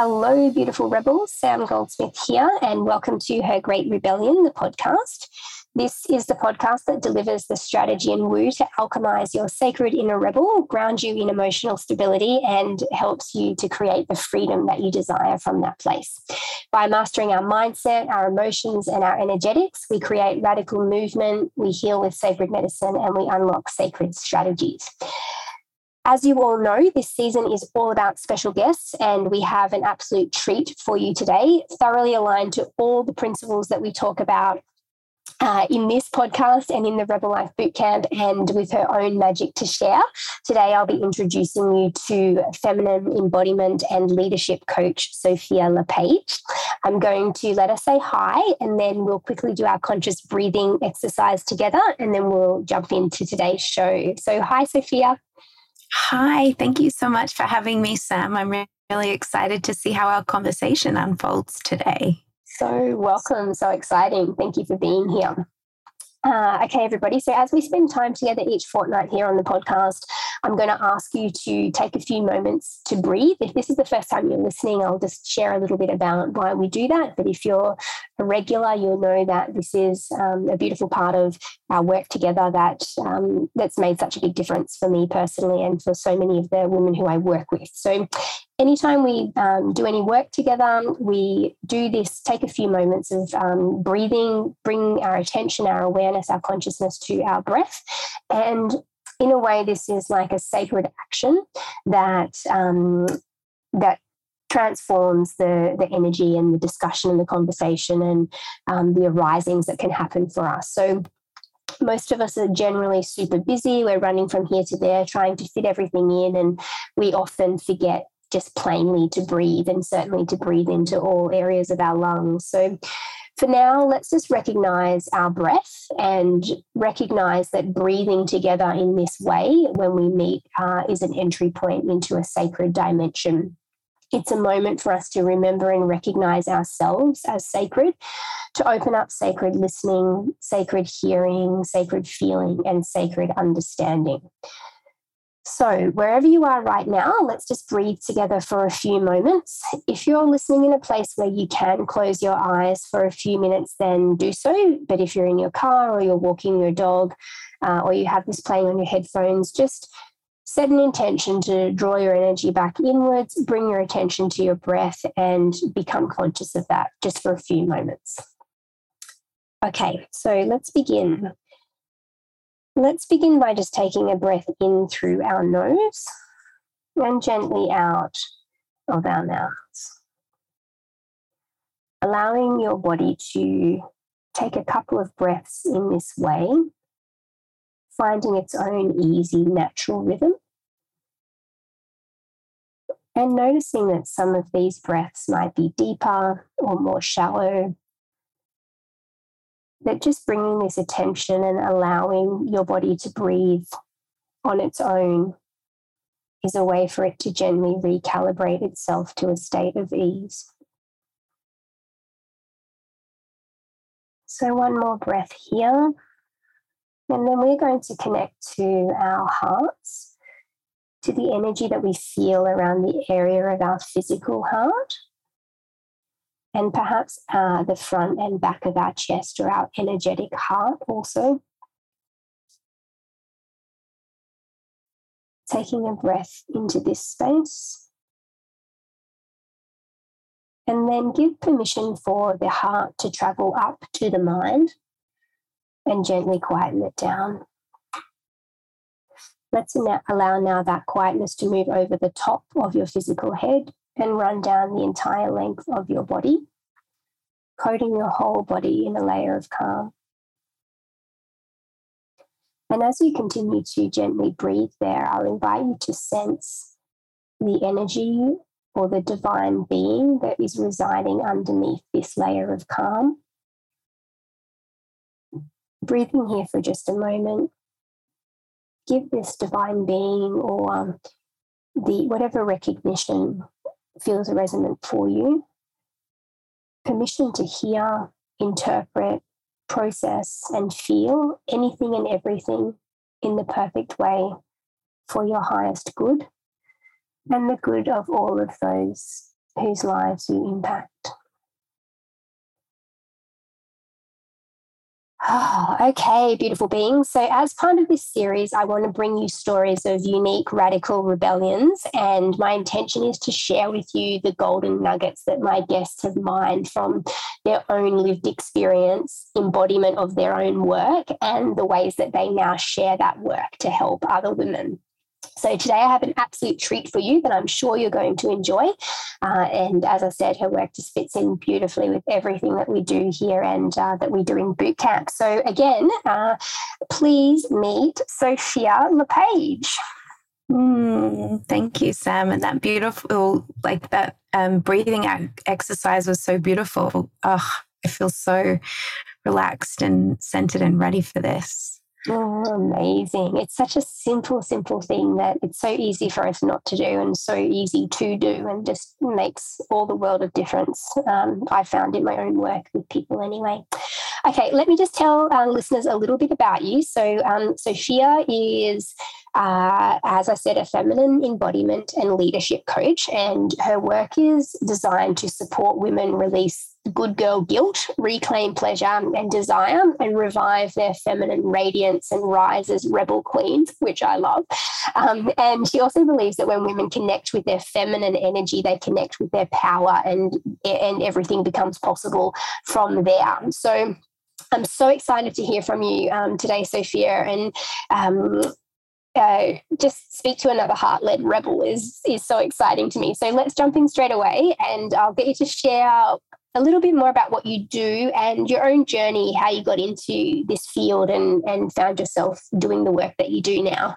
Hello, beautiful rebels. Sam Goldsmith here, and welcome to Her Great Rebellion, the podcast. This is the podcast that delivers the strategy and woo to alchemize your sacred inner rebel, ground you in emotional stability, and helps you to create the freedom that you desire from that place. By mastering our mindset, our emotions, and our energetics, we create radical movement, we heal with sacred medicine, and we unlock sacred strategies. As you all know, this season is all about special guests, and we have an absolute treat for you today, thoroughly aligned to all the principles that we talk about uh, in this podcast and in the Rebel Life Bootcamp, and with her own magic to share. Today, I'll be introducing you to feminine embodiment and leadership coach Sophia LePage. I'm going to let her say hi, and then we'll quickly do our conscious breathing exercise together, and then we'll jump into today's show. So, hi, Sophia. Hi, thank you so much for having me, Sam. I'm really excited to see how our conversation unfolds today. So, welcome. So exciting. Thank you for being here. Uh, okay, everybody. So, as we spend time together each fortnight here on the podcast, I'm going to ask you to take a few moments to breathe. If this is the first time you're listening, I'll just share a little bit about why we do that. But if you're a regular, you'll know that this is um, a beautiful part of our work together that um, that's made such a big difference for me personally and for so many of the women who I work with. So, anytime we um, do any work together, we do this, take a few moments of um, breathing, bring our attention, our awareness, our consciousness to our breath. And in a way, this is like a sacred action that um, that transforms the the energy and the discussion and the conversation and um, the arisings that can happen for us. So most of us are generally super busy. We're running from here to there, trying to fit everything in, and we often forget just plainly to breathe and certainly to breathe into all areas of our lungs. So, for now, let's just recognize our breath and recognize that breathing together in this way when we meet uh, is an entry point into a sacred dimension. It's a moment for us to remember and recognize ourselves as sacred, to open up sacred listening, sacred hearing, sacred feeling, and sacred understanding. So, wherever you are right now, let's just breathe together for a few moments. If you're listening in a place where you can close your eyes for a few minutes, then do so. But if you're in your car or you're walking your dog uh, or you have this playing on your headphones, just set an intention to draw your energy back inwards, bring your attention to your breath, and become conscious of that just for a few moments. Okay, so let's begin. Let's begin by just taking a breath in through our nose and gently out of our mouths. Allowing your body to take a couple of breaths in this way, finding its own easy, natural rhythm. And noticing that some of these breaths might be deeper or more shallow, that just bringing this attention and allowing your body to breathe on its own is a way for it to gently recalibrate itself to a state of ease. So, one more breath here. And then we're going to connect to our hearts, to the energy that we feel around the area of our physical heart and perhaps uh, the front and back of our chest or our energetic heart also. Taking a breath into this space. And then give permission for the heart to travel up to the mind and gently quieten it down. Let's allow now that quietness to move over the top of your physical head and run down the entire length of your body, coating your whole body in a layer of calm. And as you continue to gently breathe there, I'll invite you to sense the energy or the divine being that is residing underneath this layer of calm. Breathing here for just a moment, give this divine being or um, the whatever recognition feels resonant for you. Permission to hear, interpret, process, and feel anything and everything in the perfect way for your highest good and the good of all of those whose lives you impact. Oh, okay, beautiful beings. So, as part of this series, I want to bring you stories of unique radical rebellions. And my intention is to share with you the golden nuggets that my guests have mined from their own lived experience, embodiment of their own work, and the ways that they now share that work to help other women. So today I have an absolute treat for you that I'm sure you're going to enjoy. Uh, and as I said, her work just fits in beautifully with everything that we do here and uh, that we do in boot camp. So again, uh, please meet Sophia LePage. Mm, thank you, Sam. And that beautiful, like that um, breathing exercise was so beautiful. Oh, I feel so relaxed and centered and ready for this. Oh, amazing. It's such a simple, simple thing that it's so easy for us not to do and so easy to do and just makes all the world of difference. Um, I found in my own work with people anyway. Okay, let me just tell our listeners a little bit about you. So, um, Sophia is, uh, as I said, a feminine embodiment and leadership coach, and her work is designed to support women release good girl guilt, reclaim pleasure and desire, and revive their feminine radiance and rise as rebel queens, which I love. Um, and she also believes that when women connect with their feminine energy, they connect with their power, and and everything becomes possible from there. So. I'm so excited to hear from you um, today, Sophia, and um, uh, just speak to another heart-led rebel is is so exciting to me. So let's jump in straight away, and I'll get you to share a little bit more about what you do and your own journey, how you got into this field and, and found yourself doing the work that you do now.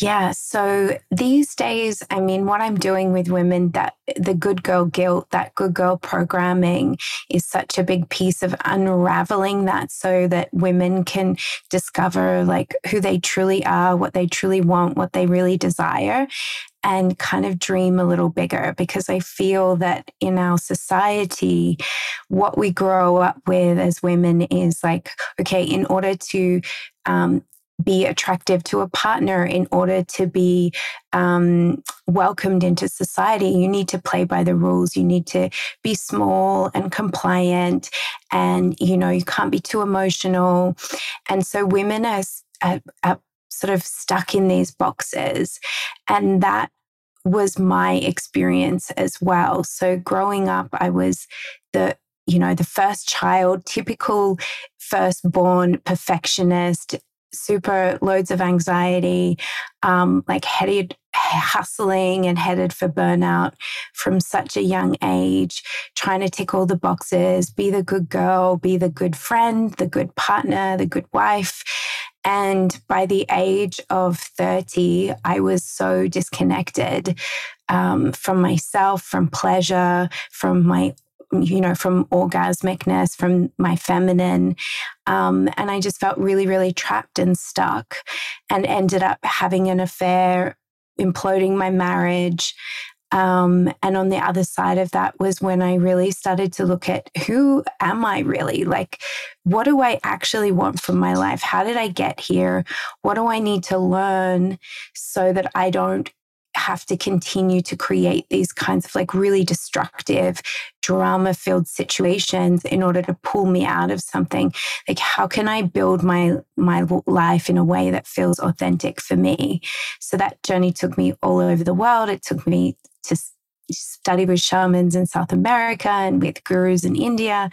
Yeah. So these days, I mean, what I'm doing with women, that the good girl guilt, that good girl programming is such a big piece of unraveling that so that women can discover like who they truly are, what they truly want, what they really desire and kind of dream a little bigger because I feel that in our society, what we grow up with as women is like, okay, in order to um, be attractive to a partner in order to be um, welcomed into society. You need to play by the rules. You need to be small and compliant, and you know you can't be too emotional. And so women are, are, are sort of stuck in these boxes. And that was my experience as well. So growing up, I was the you know the first child typical firstborn perfectionist super loads of anxiety um, like headed hustling and headed for burnout from such a young age, trying to tick all the boxes, be the good girl, be the good friend, the good partner, the good wife. And by the age of 30, I was so disconnected um, from myself, from pleasure, from my you know, from orgasmicness, from my feminine. Um, and I just felt really, really trapped and stuck and ended up having an affair imploding my marriage. Um, and on the other side of that was when I really started to look at who am I really? Like, what do I actually want from my life? How did I get here? What do I need to learn so that I don't have to continue to create these kinds of like really destructive drama filled situations in order to pull me out of something like how can i build my my life in a way that feels authentic for me so that journey took me all over the world it took me to study with shamans in South America and with gurus in India,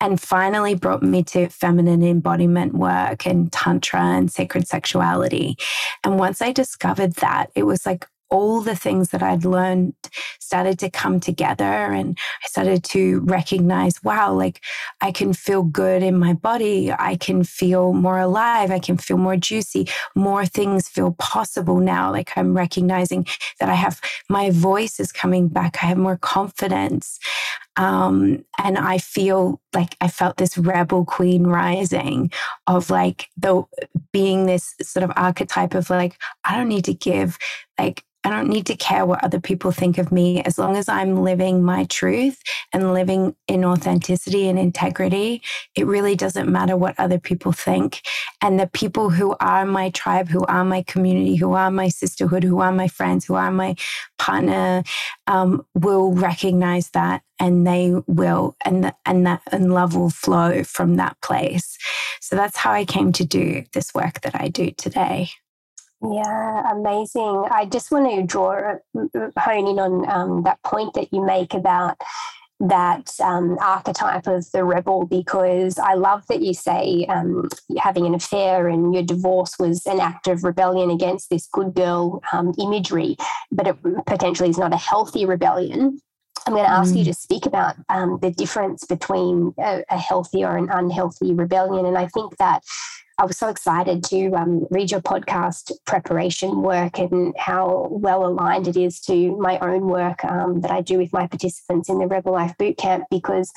and finally brought me to feminine embodiment work and Tantra and sacred sexuality. And once I discovered that, it was like all the things that I'd learned started to come together. And I started to recognize, wow, like I can feel good in my body. I can feel more alive. I can feel more juicy. More things feel possible now. Like I'm recognizing that I have my voice is coming back. I have more confidence. Um, and I feel like I felt this rebel queen rising of like the being this sort of archetype of like, I don't need to give like I don't need to care what other people think of me as long as I'm living my truth and living in authenticity and integrity. It really doesn't matter what other people think. And the people who are my tribe, who are my community, who are my sisterhood, who are my friends, who are my partner, um, will recognize that and they will and the, and that and love will flow from that place so that's how i came to do this work that i do today yeah, amazing. I just want to draw hone in on um, that point that you make about that um, archetype of the rebel because I love that you say um, having an affair and your divorce was an act of rebellion against this good girl um, imagery, but it potentially is not a healthy rebellion. I'm going to ask mm. you to speak about um, the difference between a, a healthy or an unhealthy rebellion. And I think that I was so excited to um, read your podcast preparation work and how well aligned it is to my own work um, that I do with my participants in the Rebel Life Bootcamp because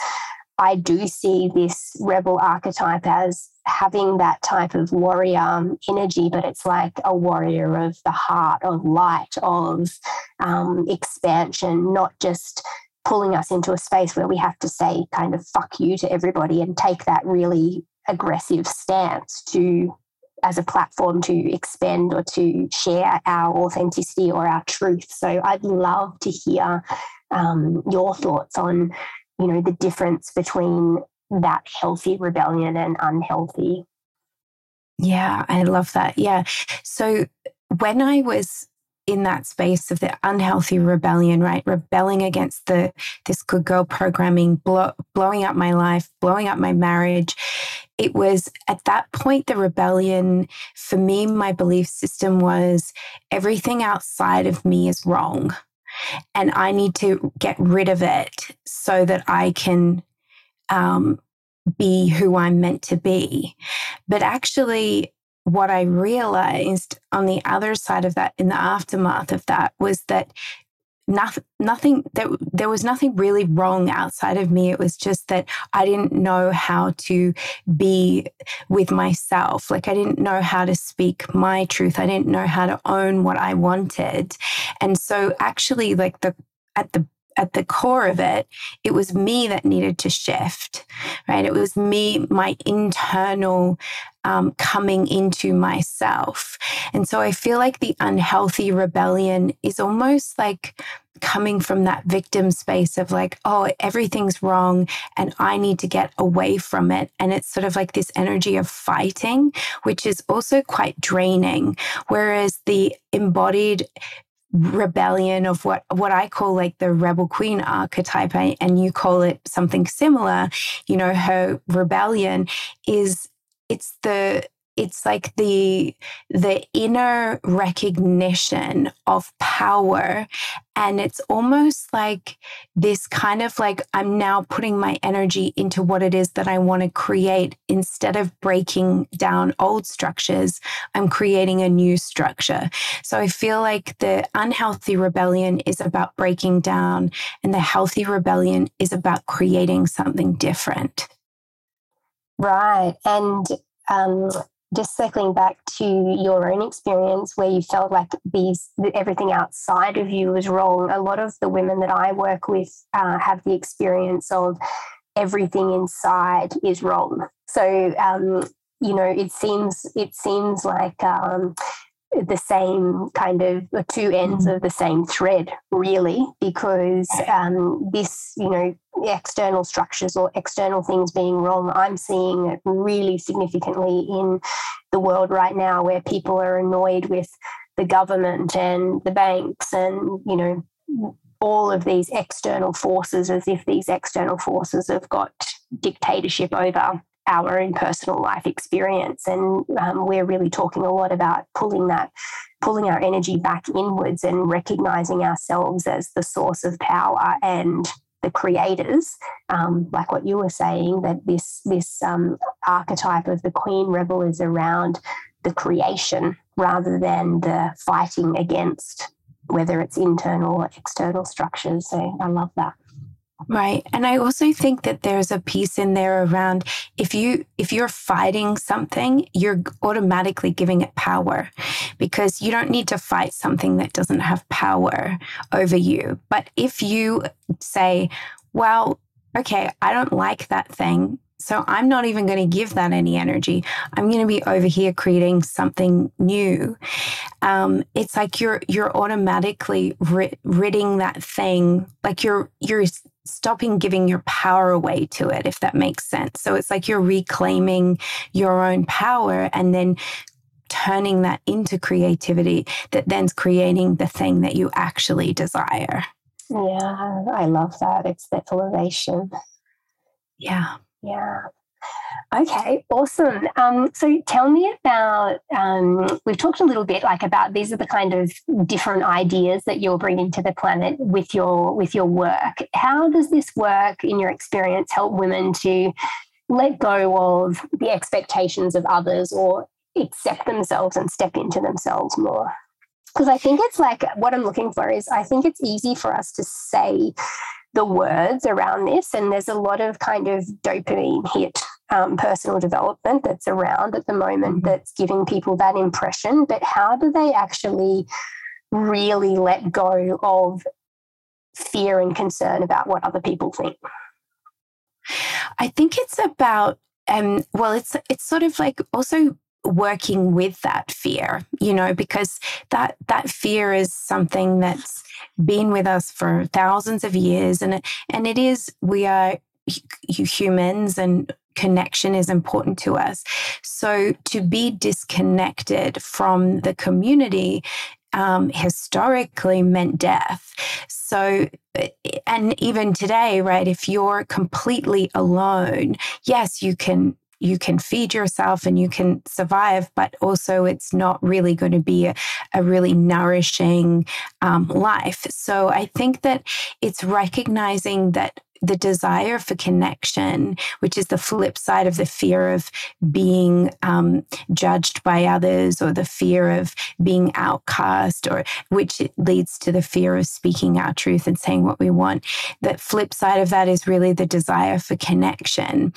I do see this rebel archetype as having that type of warrior energy, but it's like a warrior of the heart, of light, of um, expansion, not just pulling us into a space where we have to say kind of fuck you to everybody and take that really aggressive stance to as a platform to expend or to share our authenticity or our truth. So I'd love to hear um, your thoughts on, you know, the difference between that healthy rebellion and unhealthy. Yeah, I love that. Yeah. So when I was in that space of the unhealthy rebellion, right? Rebelling against the this good girl programming, blow, blowing up my life, blowing up my marriage. It was at that point the rebellion for me. My belief system was everything outside of me is wrong, and I need to get rid of it so that I can um, be who I'm meant to be. But actually, what I realized on the other side of that, in the aftermath of that, was that nothing, nothing there, there was nothing really wrong outside of me. It was just that I didn't know how to be with myself. Like I didn't know how to speak my truth. I didn't know how to own what I wanted. And so actually like the at the at the core of it, it was me that needed to shift, right? It was me, my internal um, coming into myself. And so I feel like the unhealthy rebellion is almost like coming from that victim space of like, oh, everything's wrong and I need to get away from it. And it's sort of like this energy of fighting, which is also quite draining. Whereas the embodied rebellion of what what I call like the rebel queen archetype eh, and you call it something similar you know her rebellion is it's the it's like the the inner recognition of power. And it's almost like this kind of like i'm now putting my energy into what it is that i want to create. Instead of breaking down old structures i'm creating a new structure. So i feel like the unhealthy rebellion is about breaking down and the healthy rebellion is about creating something different. Right. And um, just circling back to your own experience where you felt like these everything outside of you was wrong a lot of the women that i work with uh, have the experience of everything inside is wrong so um, you know it seems it seems like um, the same kind of the two ends mm-hmm. of the same thread, really, because um, this, you know, external structures or external things being wrong, I'm seeing it really significantly in the world right now where people are annoyed with the government and the banks and, you know, all of these external forces as if these external forces have got dictatorship over our own personal life experience. And um, we're really talking a lot about pulling that, pulling our energy back inwards and recognizing ourselves as the source of power and the creators, um, like what you were saying, that this this um, archetype of the queen rebel is around the creation rather than the fighting against whether it's internal or external structures. So I love that. Right. And I also think that there's a piece in there around if you if you're fighting something, you're automatically giving it power because you don't need to fight something that doesn't have power over you. But if you say, well, okay, I don't like that thing, so I'm not even going to give that any energy. I'm going to be over here creating something new. Um, it's like you're you're automatically rid- ridding that thing, like you're you're stopping giving your power away to it, if that makes sense. So it's like you're reclaiming your own power and then turning that into creativity that then's creating the thing that you actually desire. Yeah, I love that. It's that elevation. Yeah. Yeah. Okay, awesome. Um, so tell me about, um, we've talked a little bit like about these are the kind of different ideas that you're bringing to the planet with your with your work. How does this work in your experience help women to let go of the expectations of others or accept themselves and step into themselves more? Because I think it's like what I'm looking for is I think it's easy for us to say the words around this. And there's a lot of kind of dopamine hit um, personal development that's around at the moment mm-hmm. that's giving people that impression. But how do they actually really let go of fear and concern about what other people think? I think it's about um, well, it's it's sort of like also working with that fear you know because that that fear is something that's been with us for thousands of years and it, and it is we are humans and connection is important to us so to be disconnected from the community um, historically meant death. So, and even today, right, if you're completely alone, yes, you can you can feed yourself and you can survive, but also it's not really going to be a, a really nourishing um, life. So I think that it's recognizing that the desire for connection, which is the flip side of the fear of being um, judged by others or the fear of being outcast, or which leads to the fear of speaking our truth and saying what we want. The flip side of that is really the desire for connection.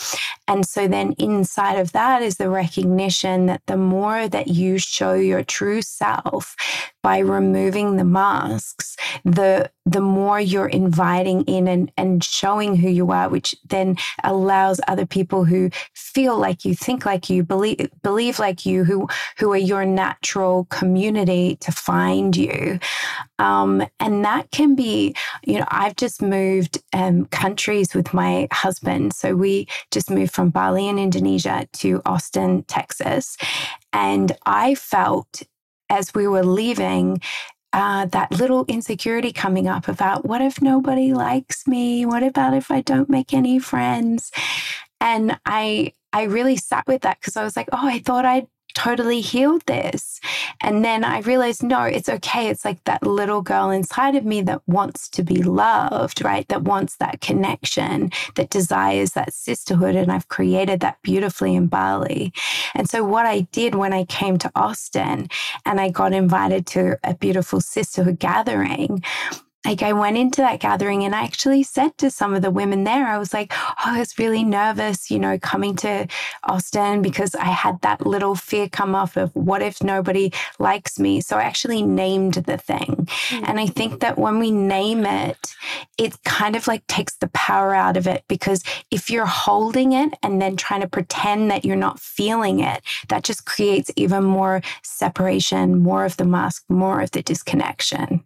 And so then inside of that is the recognition that the more that you show your true self by removing the masks, the the more you're inviting in and, and showing who you are, which then allows other people who feel like you, think like you, believe believe like you, who who are your natural community to find you. Um, and that can be, you know, I've just moved um, countries with my husband. So we just moved from Bali in Indonesia to Austin, Texas. And I felt as we were leaving uh, that little insecurity coming up about what if nobody likes me? What about if I don't make any friends? And I I really sat with that because I was like, oh, I thought I'd totally healed this. And then I realized, no, it's okay. It's like that little girl inside of me that wants to be loved, right? That wants that connection, that desires that sisterhood. And I've created that beautifully in Bali. And so, what I did when I came to Austin and I got invited to a beautiful sisterhood gathering like I went into that gathering and I actually said to some of the women there, I was like, oh, I was really nervous, you know, coming to Austin because I had that little fear come up of what if nobody likes me? So I actually named the thing. Mm-hmm. And I think that when we name it, it kind of like takes the power out of it because if you're holding it and then trying to pretend that you're not feeling it, that just creates even more separation, more of the mask, more of the disconnection.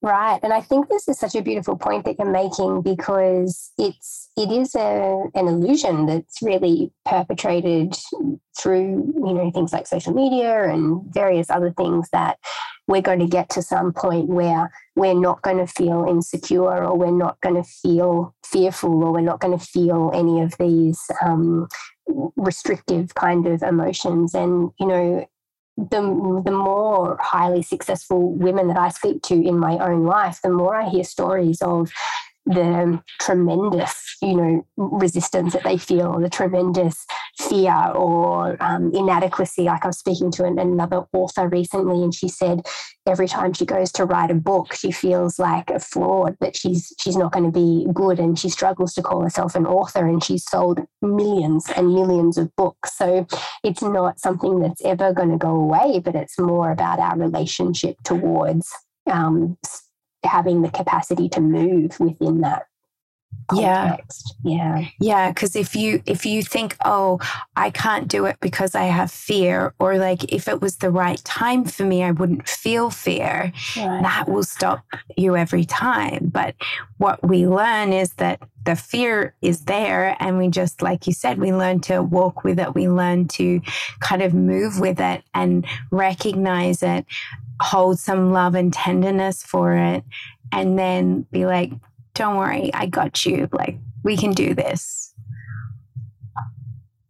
Right. And I think this is such a beautiful point that you're making because it's it is a an illusion that's really perpetrated through, you know, things like social media and various other things that we're going to get to some point where we're not going to feel insecure or we're not going to feel fearful or we're not going to feel any of these um, restrictive kind of emotions. And, you know, the, the more highly successful women that I speak to in my own life, the more I hear stories of the tremendous, you know, resistance that they feel, the tremendous fear or um, inadequacy. Like I was speaking to an, another author recently, and she said every time she goes to write a book, she feels like a fraud that she's she's not going to be good, and she struggles to call herself an author. And she's sold millions and millions of books, so it's not something that's ever going to go away. But it's more about our relationship towards um, having the capacity to move within that context. Yeah. Yeah. Yeah. Cause if you if you think, oh, I can't do it because I have fear, or like if it was the right time for me, I wouldn't feel fear, right. that will stop you every time. But what we learn is that the fear is there and we just like you said we learn to walk with it we learn to kind of move with it and recognize it hold some love and tenderness for it and then be like don't worry, I got you. Like, we can do this.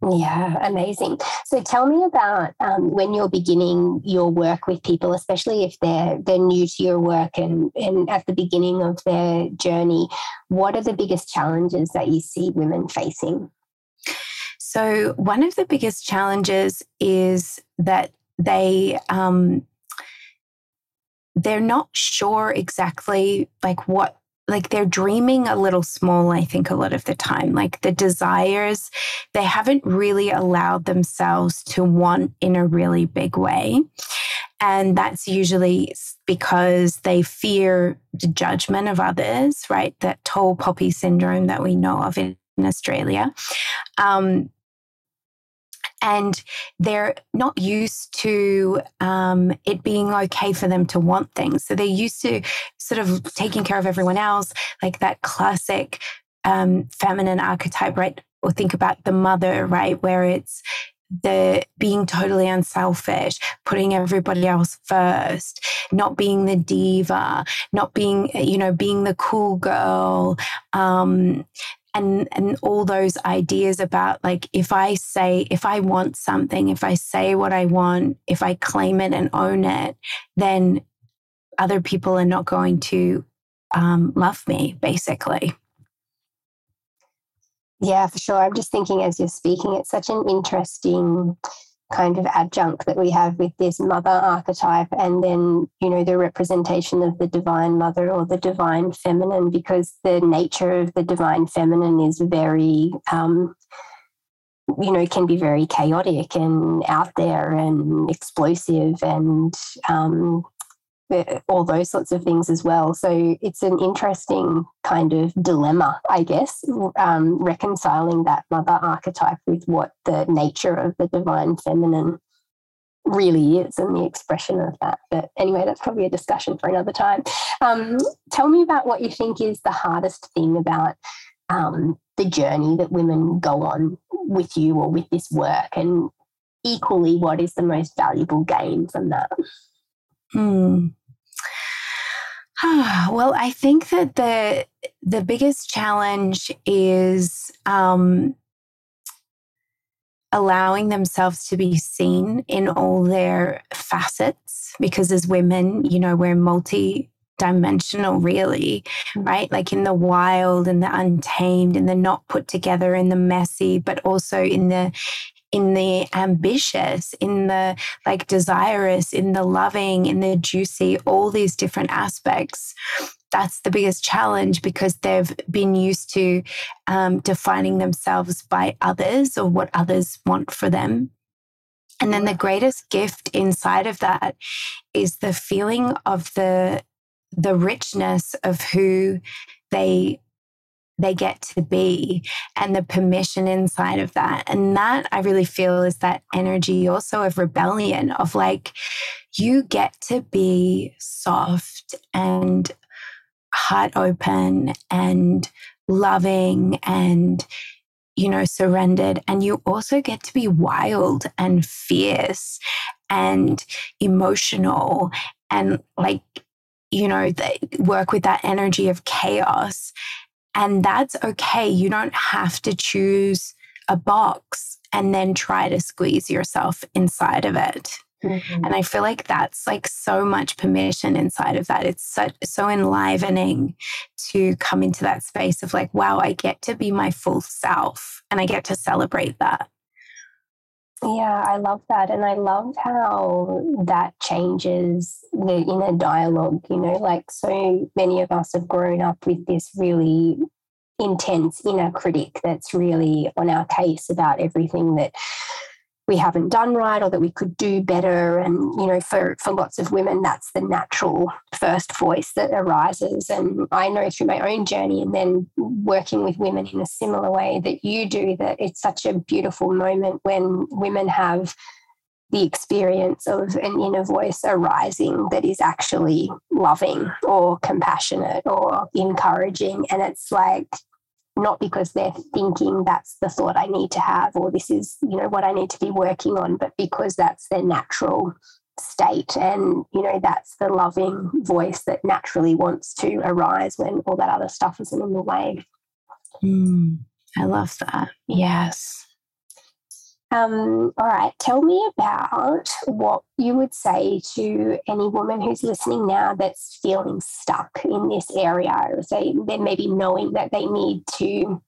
Yeah, amazing. So tell me about um, when you're beginning your work with people, especially if they're they're new to your work and and at the beginning of their journey. What are the biggest challenges that you see women facing? So one of the biggest challenges is that they um, they're not sure exactly like what like they're dreaming a little small, I think, a lot of the time. Like the desires, they haven't really allowed themselves to want in a really big way. And that's usually because they fear the judgment of others, right? That tall poppy syndrome that we know of in, Australia. Um, and they're not used to um, it being okay for them to want things. So they're used to sort of taking care of everyone else, like that classic um, feminine archetype, right? Or think about the mother, right? Where it's the being totally unselfish, putting everybody else first, not being the diva, not being, you know, being the cool girl, um, and and all those ideas about like if i say if i want something if i say what i want if i claim it and own it then other people are not going to um, love me basically. Yeah for sure. I'm just thinking as you're speaking it's such an interesting kind of adjunct that we have with this mother archetype and then you know the representation of the divine mother or the divine feminine because the nature of the divine feminine is very um, you know can be very chaotic and out there and explosive and um, all those sorts of things as well. So it's an interesting kind of dilemma, I guess, um, reconciling that mother archetype with what the nature of the divine feminine really is and the expression of that. But anyway, that's probably a discussion for another time. Um, tell me about what you think is the hardest thing about um, the journey that women go on with you or with this work, and equally, what is the most valuable gain from that? Hmm. well, I think that the the biggest challenge is um, allowing themselves to be seen in all their facets. Because as women, you know, we're multi dimensional really mm. right like in the wild and the untamed and the not put together in the messy but also in the in the ambitious, in the like desirous, in the loving, in the juicy, all these different aspects. That's the biggest challenge because they've been used to um, defining themselves by others or what others want for them. And then the greatest gift inside of that is the feeling of the the richness of who they they get to be and the permission inside of that. And that I really feel is that energy also of rebellion, of like, you get to be soft and heart open and loving and you know, surrendered. And you also get to be wild and fierce and emotional and like, you know, work with that energy of chaos and that's okay. You don't have to choose a box and then try to squeeze yourself inside of it. Mm-hmm. And I feel like that's like so much permission inside of that. It's so, so enlivening to come into that space of like, wow, I get to be my full self and I get to celebrate that. Yeah, I love that. And I love how that changes the inner dialogue. You know, like so many of us have grown up with this really intense inner critic that's really on our case about everything that we haven't done right or that we could do better. And you know for for lots of women that's the natural first voice that arises. And i know through my own journey and then working with women in a similar way that you do that it's such a beautiful moment when women have the experience of an inner voice arising that is actually loving or compassionate or encouraging. And it's like not because they're thinking that's the thought I need to have or this is, you know, what I need to be working on, but because that's their natural state and, you know, that's the loving voice that naturally wants to arise when all that other stuff isn't in the way. Mm, I love that. Yes. Um, all right, tell me about what you would say to any woman who's listening now that's feeling stuck in this area, say they maybe knowing that they need to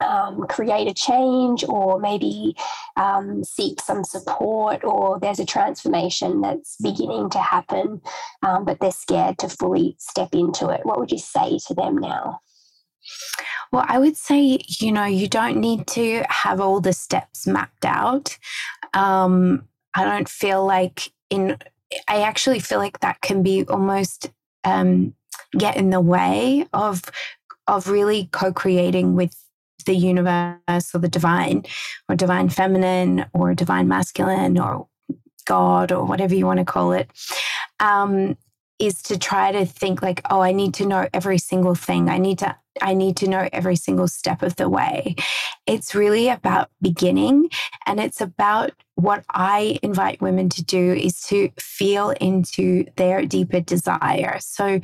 um, create a change or maybe um, seek some support or there's a transformation that's beginning to happen, um, but they're scared to fully step into it. What would you say to them now? Well, I would say, you know, you don't need to have all the steps mapped out. Um, I don't feel like in, I actually feel like that can be almost um, get in the way of of really co-creating with the universe or the divine or divine feminine or divine masculine or God or whatever you want to call it. Um, is to try to think like, oh, I need to know every single thing. I need to I need to know every single step of the way. It's really about beginning and it's about what I invite women to do is to feel into their deeper desire. So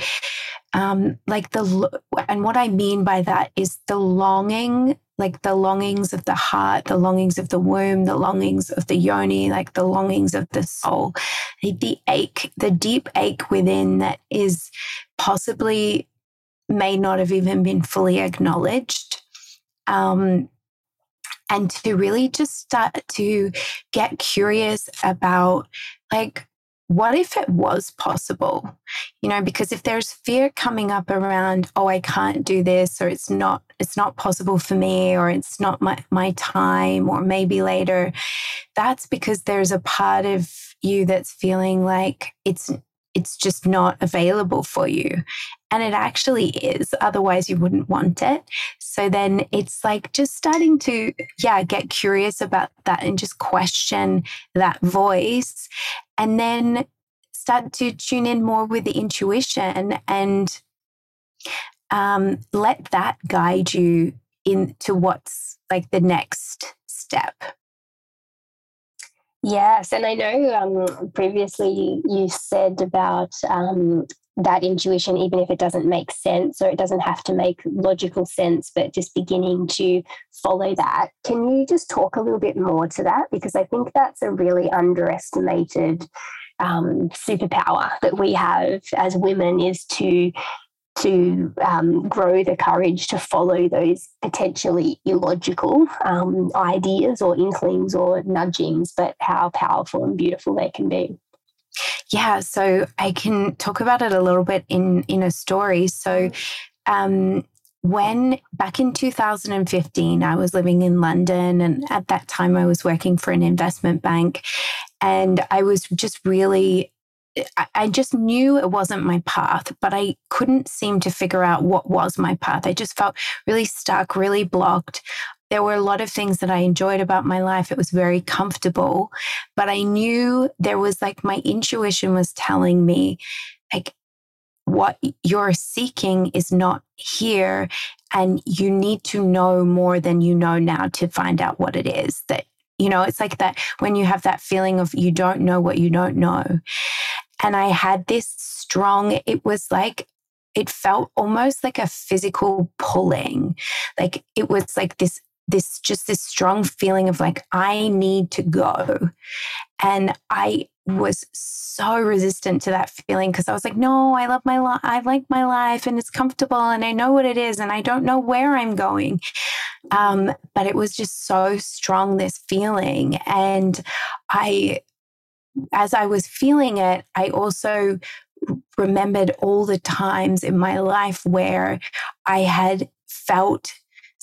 um like the and what I mean by that is the longing like the longings of the heart, the longings of the womb, the longings of the yoni, like the longings of the soul, the ache, the deep ache within that is possibly may not have even been fully acknowledged. Um, and to really just start to get curious about like what if it was possible you know because if there's fear coming up around oh i can't do this or it's not it's not possible for me or it's not my, my time or maybe later that's because there's a part of you that's feeling like it's it's just not available for you and it actually is otherwise you wouldn't want it so then it's like just starting to yeah get curious about that and just question that voice and then start to tune in more with the intuition and um, let that guide you into what's like the next step. Yes, and I know um, previously you said about um, that intuition, even if it doesn't make sense or it doesn't have to make logical sense, but just beginning to follow that. Can you just talk a little bit more to that? Because I think that's a really underestimated um, superpower that we have as women is to to um, grow the courage to follow those potentially illogical um, ideas or inklings or nudgings, but how powerful and beautiful they can be. Yeah, so I can talk about it a little bit in in a story. So um, when back in 2015 i was living in london and at that time i was working for an investment bank and i was just really I just knew it wasn't my path, but I couldn't seem to figure out what was my path. I just felt really stuck, really blocked. There were a lot of things that I enjoyed about my life. It was very comfortable, but I knew there was like my intuition was telling me, like, what you're seeking is not here. And you need to know more than you know now to find out what it is that, you know, it's like that when you have that feeling of you don't know what you don't know. And I had this strong, it was like, it felt almost like a physical pulling. Like it was like this this just this strong feeling of like i need to go and i was so resistant to that feeling because I was like, no, I love my life. I like my life and it's comfortable and I know what it is and I don't know where I'm going. Um, but it was just so strong, this feeling. And I, as I was feeling it, I also remembered all the times in my life where I had felt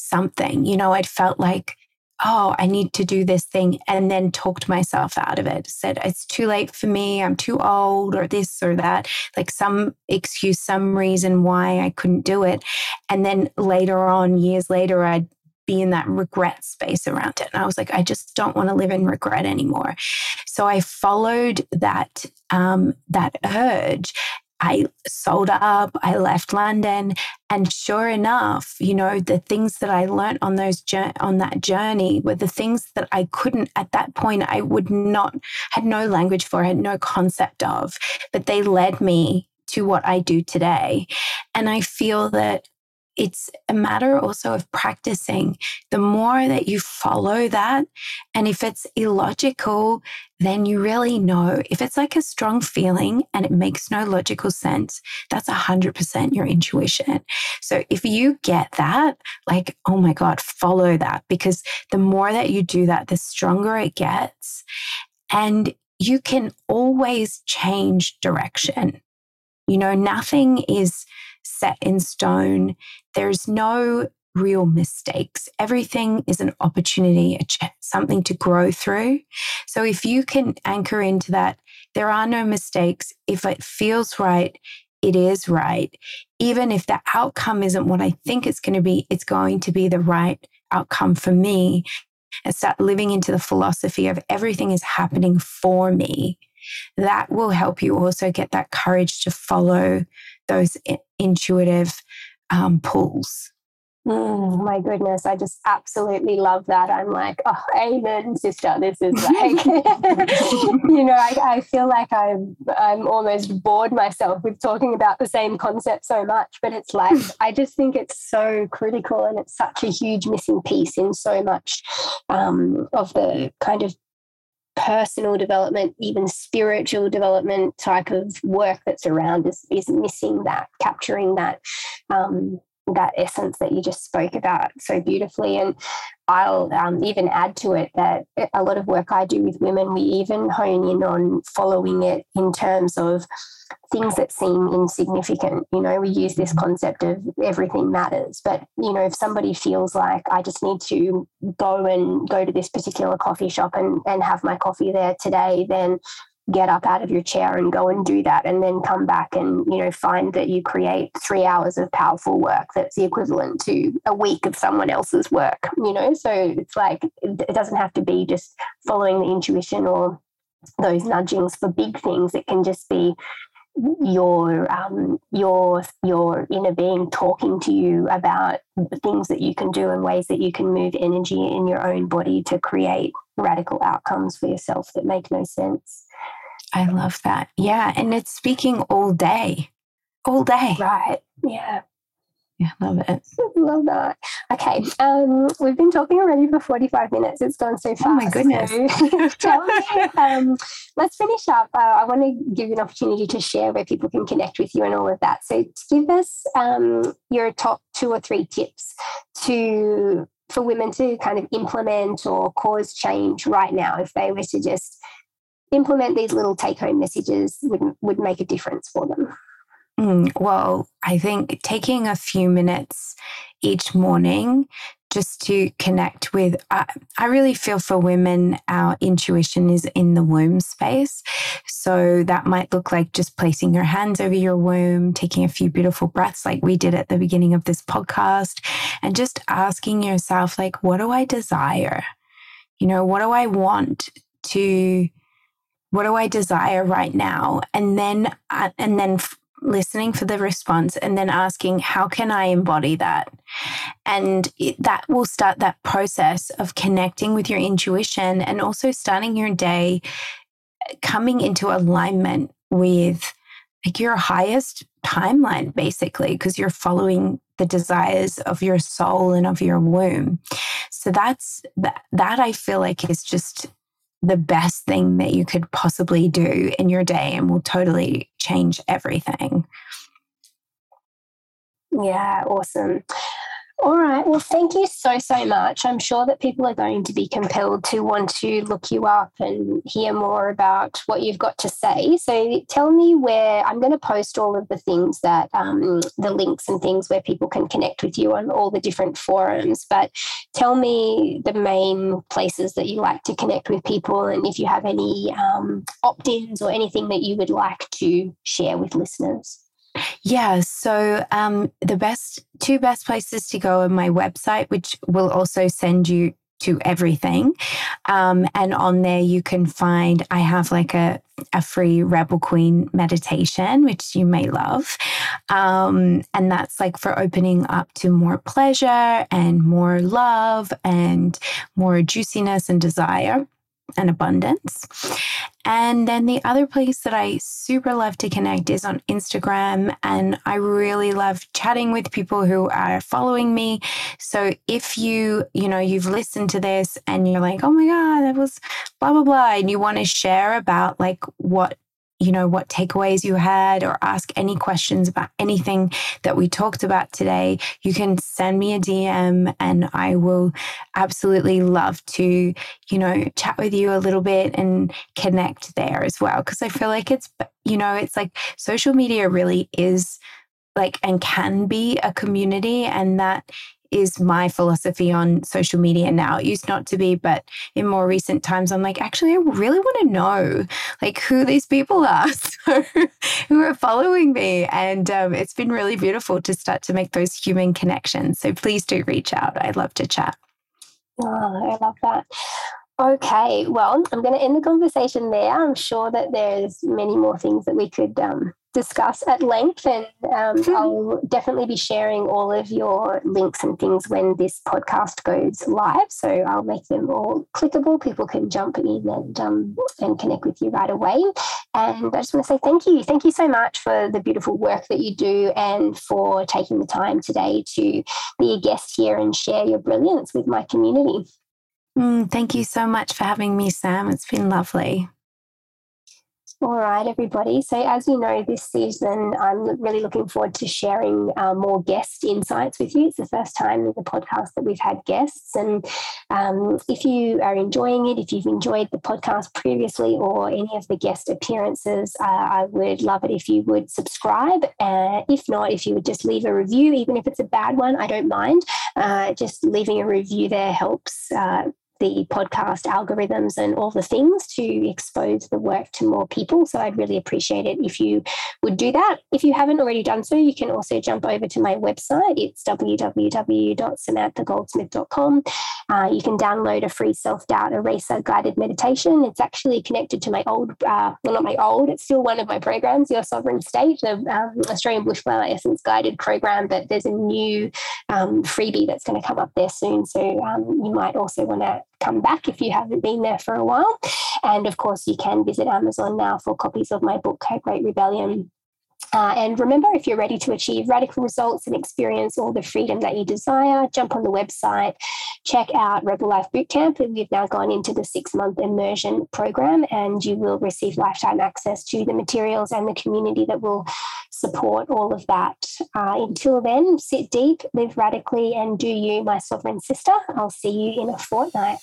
something. You know, I'd felt like, oh, I need to do this thing, and then talked myself out of it. Said, it's too late for me, I'm too old, or this or that, like some excuse, some reason why I couldn't do it. And then later on, years later, I'd be in that regret space around it. And I was like, I just don't want to live in regret anymore. So I followed that um, that urge. I sold up, I left London, and sure enough, you know, the things that I learned on those on that journey were the things that I couldn't at that point I would not had no language for, had no concept of, but they led me to what I do today. And I feel that it's a matter also of practicing. The more that you follow that, and if it's illogical, then you really know. If it's like a strong feeling and it makes no logical sense, that's 100% your intuition. So if you get that, like, oh my God, follow that because the more that you do that, the stronger it gets. And you can always change direction. You know, nothing is set in stone. There's no real mistakes. Everything is an opportunity, something to grow through. So if you can anchor into that, there are no mistakes. If it feels right, it is right. Even if the outcome isn't what I think it's going to be, it's going to be the right outcome for me. And start living into the philosophy of everything is happening for me. That will help you also get that courage to follow those eh, intuitive um, pulls. Mm, my goodness, I just absolutely love that. I'm like, oh, amen, sister. This is like, you know, I, I feel like I'm I'm almost bored myself with talking about the same concept so much, but it's like I just think it's so critical and it's such a huge missing piece in so much um, of the kind of personal development, even spiritual development type of work that's around is, is missing that, capturing that um, that essence that you just spoke about so beautifully. And I'll um, even add to it that a lot of work I do with women, we even hone in on following it in terms of things that seem insignificant. You know, we use this mm-hmm. concept of everything matters. But, you know, if somebody feels like I just need to go and go to this particular coffee shop and, and have my coffee there today, then get up out of your chair and go and do that and then come back and you know find that you create three hours of powerful work that's the equivalent to a week of someone else's work you know so it's like it doesn't have to be just following the intuition or those nudgings for big things it can just be your um, your your inner being talking to you about things that you can do and ways that you can move energy in your own body to create radical outcomes for yourself that make no sense. I love that. Yeah, and it's speaking all day, all day. Right. Yeah. Yeah, love it. love that. Okay, um, we've been talking already for 45 minutes. It's gone so fast. Oh my goodness. So tell me, um, let's finish up. Uh, I want to give you an opportunity to share where people can connect with you and all of that. So give us um, your top two or three tips to for women to kind of implement or cause change right now if they were to just implement these little take home messages would, would make a difference for them. Mm, well, I think taking a few minutes each morning just to connect with, I, I, really feel for women, our intuition is in the womb space. So that might look like just placing your hands over your womb, taking a few beautiful breaths, like we did at the beginning of this podcast, and just asking yourself, like, what do I desire? You know, what do I want to? What do I desire right now? And then, uh, and then listening for the response and then asking, how can I embody that? And it, that will start that process of connecting with your intuition and also starting your day coming into alignment with like your highest timeline, basically, because you're following the desires of your soul and of your womb. So that's that, that I feel like is just the best thing that you could possibly do in your day and will totally change everything. Yeah, awesome. All right. Well, thank you so, so much. I'm sure that people are going to be compelled to want to look you up and hear more about what you've got to say. So tell me where I'm going to post all of the things that um, the links and things where people can connect with you on all the different forums. But tell me the main places that you like to connect with people and if you have any um, opt ins or anything that you would like to share with listeners. Yeah, so um, the best two best places to go are my website, which will also send you to everything. Um, and on there, you can find, I have like a, a free Rebel Queen meditation, which you may love. Um, and that's like for opening up to more pleasure and more love and more juiciness and desire and abundance. And then the other place that I super love to connect is on Instagram. And I really love chatting with people who are following me. So if you, you know, you've listened to this and you're like, oh my God, that was blah, blah, blah, and you want to share about like what you know, what takeaways you had or ask any questions about anything that we talked about today, you can send me a DM and I will absolutely love to, you know, chat with you a little bit and connect there as well. Cause I feel like it's, you know, it's like social media really is like and can be a community and that is my philosophy on social media now. It used not to be, but in more recent times, I'm like, actually, I really want to know like who these people are who are following me. And um, it's been really beautiful to start to make those human connections. So please do reach out. I'd love to chat. Oh, I love that. Okay, well, I'm going to end the conversation there. I'm sure that there's many more things that we could um, discuss at length. And um, mm-hmm. I'll definitely be sharing all of your links and things when this podcast goes live. So I'll make them all clickable. People can jump in and um, and connect with you right away. And I just want to say thank you. Thank you so much for the beautiful work that you do and for taking the time today to be a guest here and share your brilliance with my community. Mm, thank you so much for having me, Sam. It's been lovely. All right, everybody. So, as you know, this season, I'm really looking forward to sharing uh, more guest insights with you. It's the first time in the podcast that we've had guests. And um, if you are enjoying it, if you've enjoyed the podcast previously or any of the guest appearances, uh, I would love it if you would subscribe. Uh, if not, if you would just leave a review, even if it's a bad one, I don't mind. Uh, just leaving a review there helps uh, the podcast algorithms and all the things to expose the work to more people. So I'd really appreciate it if you would do that. If you haven't already done so, you can also jump over to my website. It's www.samanthagoldsmith.com. Uh, you can download a free self doubt eraser guided meditation. It's actually connected to my old, uh, well, not my old, it's still one of my programs, Your Sovereign State, the um, Australian Bushflower Essence guided program. But there's a new um, freebie that's going to come up there soon. So um, you might also want to come back if you haven't been there for a while. And of course, you can visit Amazon now for copies of my book, Great Rebellion. Uh, and remember, if you're ready to achieve radical results and experience all the freedom that you desire, jump on the website, check out Rebel Life Bootcamp. We've now gone into the six month immersion program, and you will receive lifetime access to the materials and the community that will support all of that. Uh, until then, sit deep, live radically, and do you, my sovereign sister. I'll see you in a fortnight.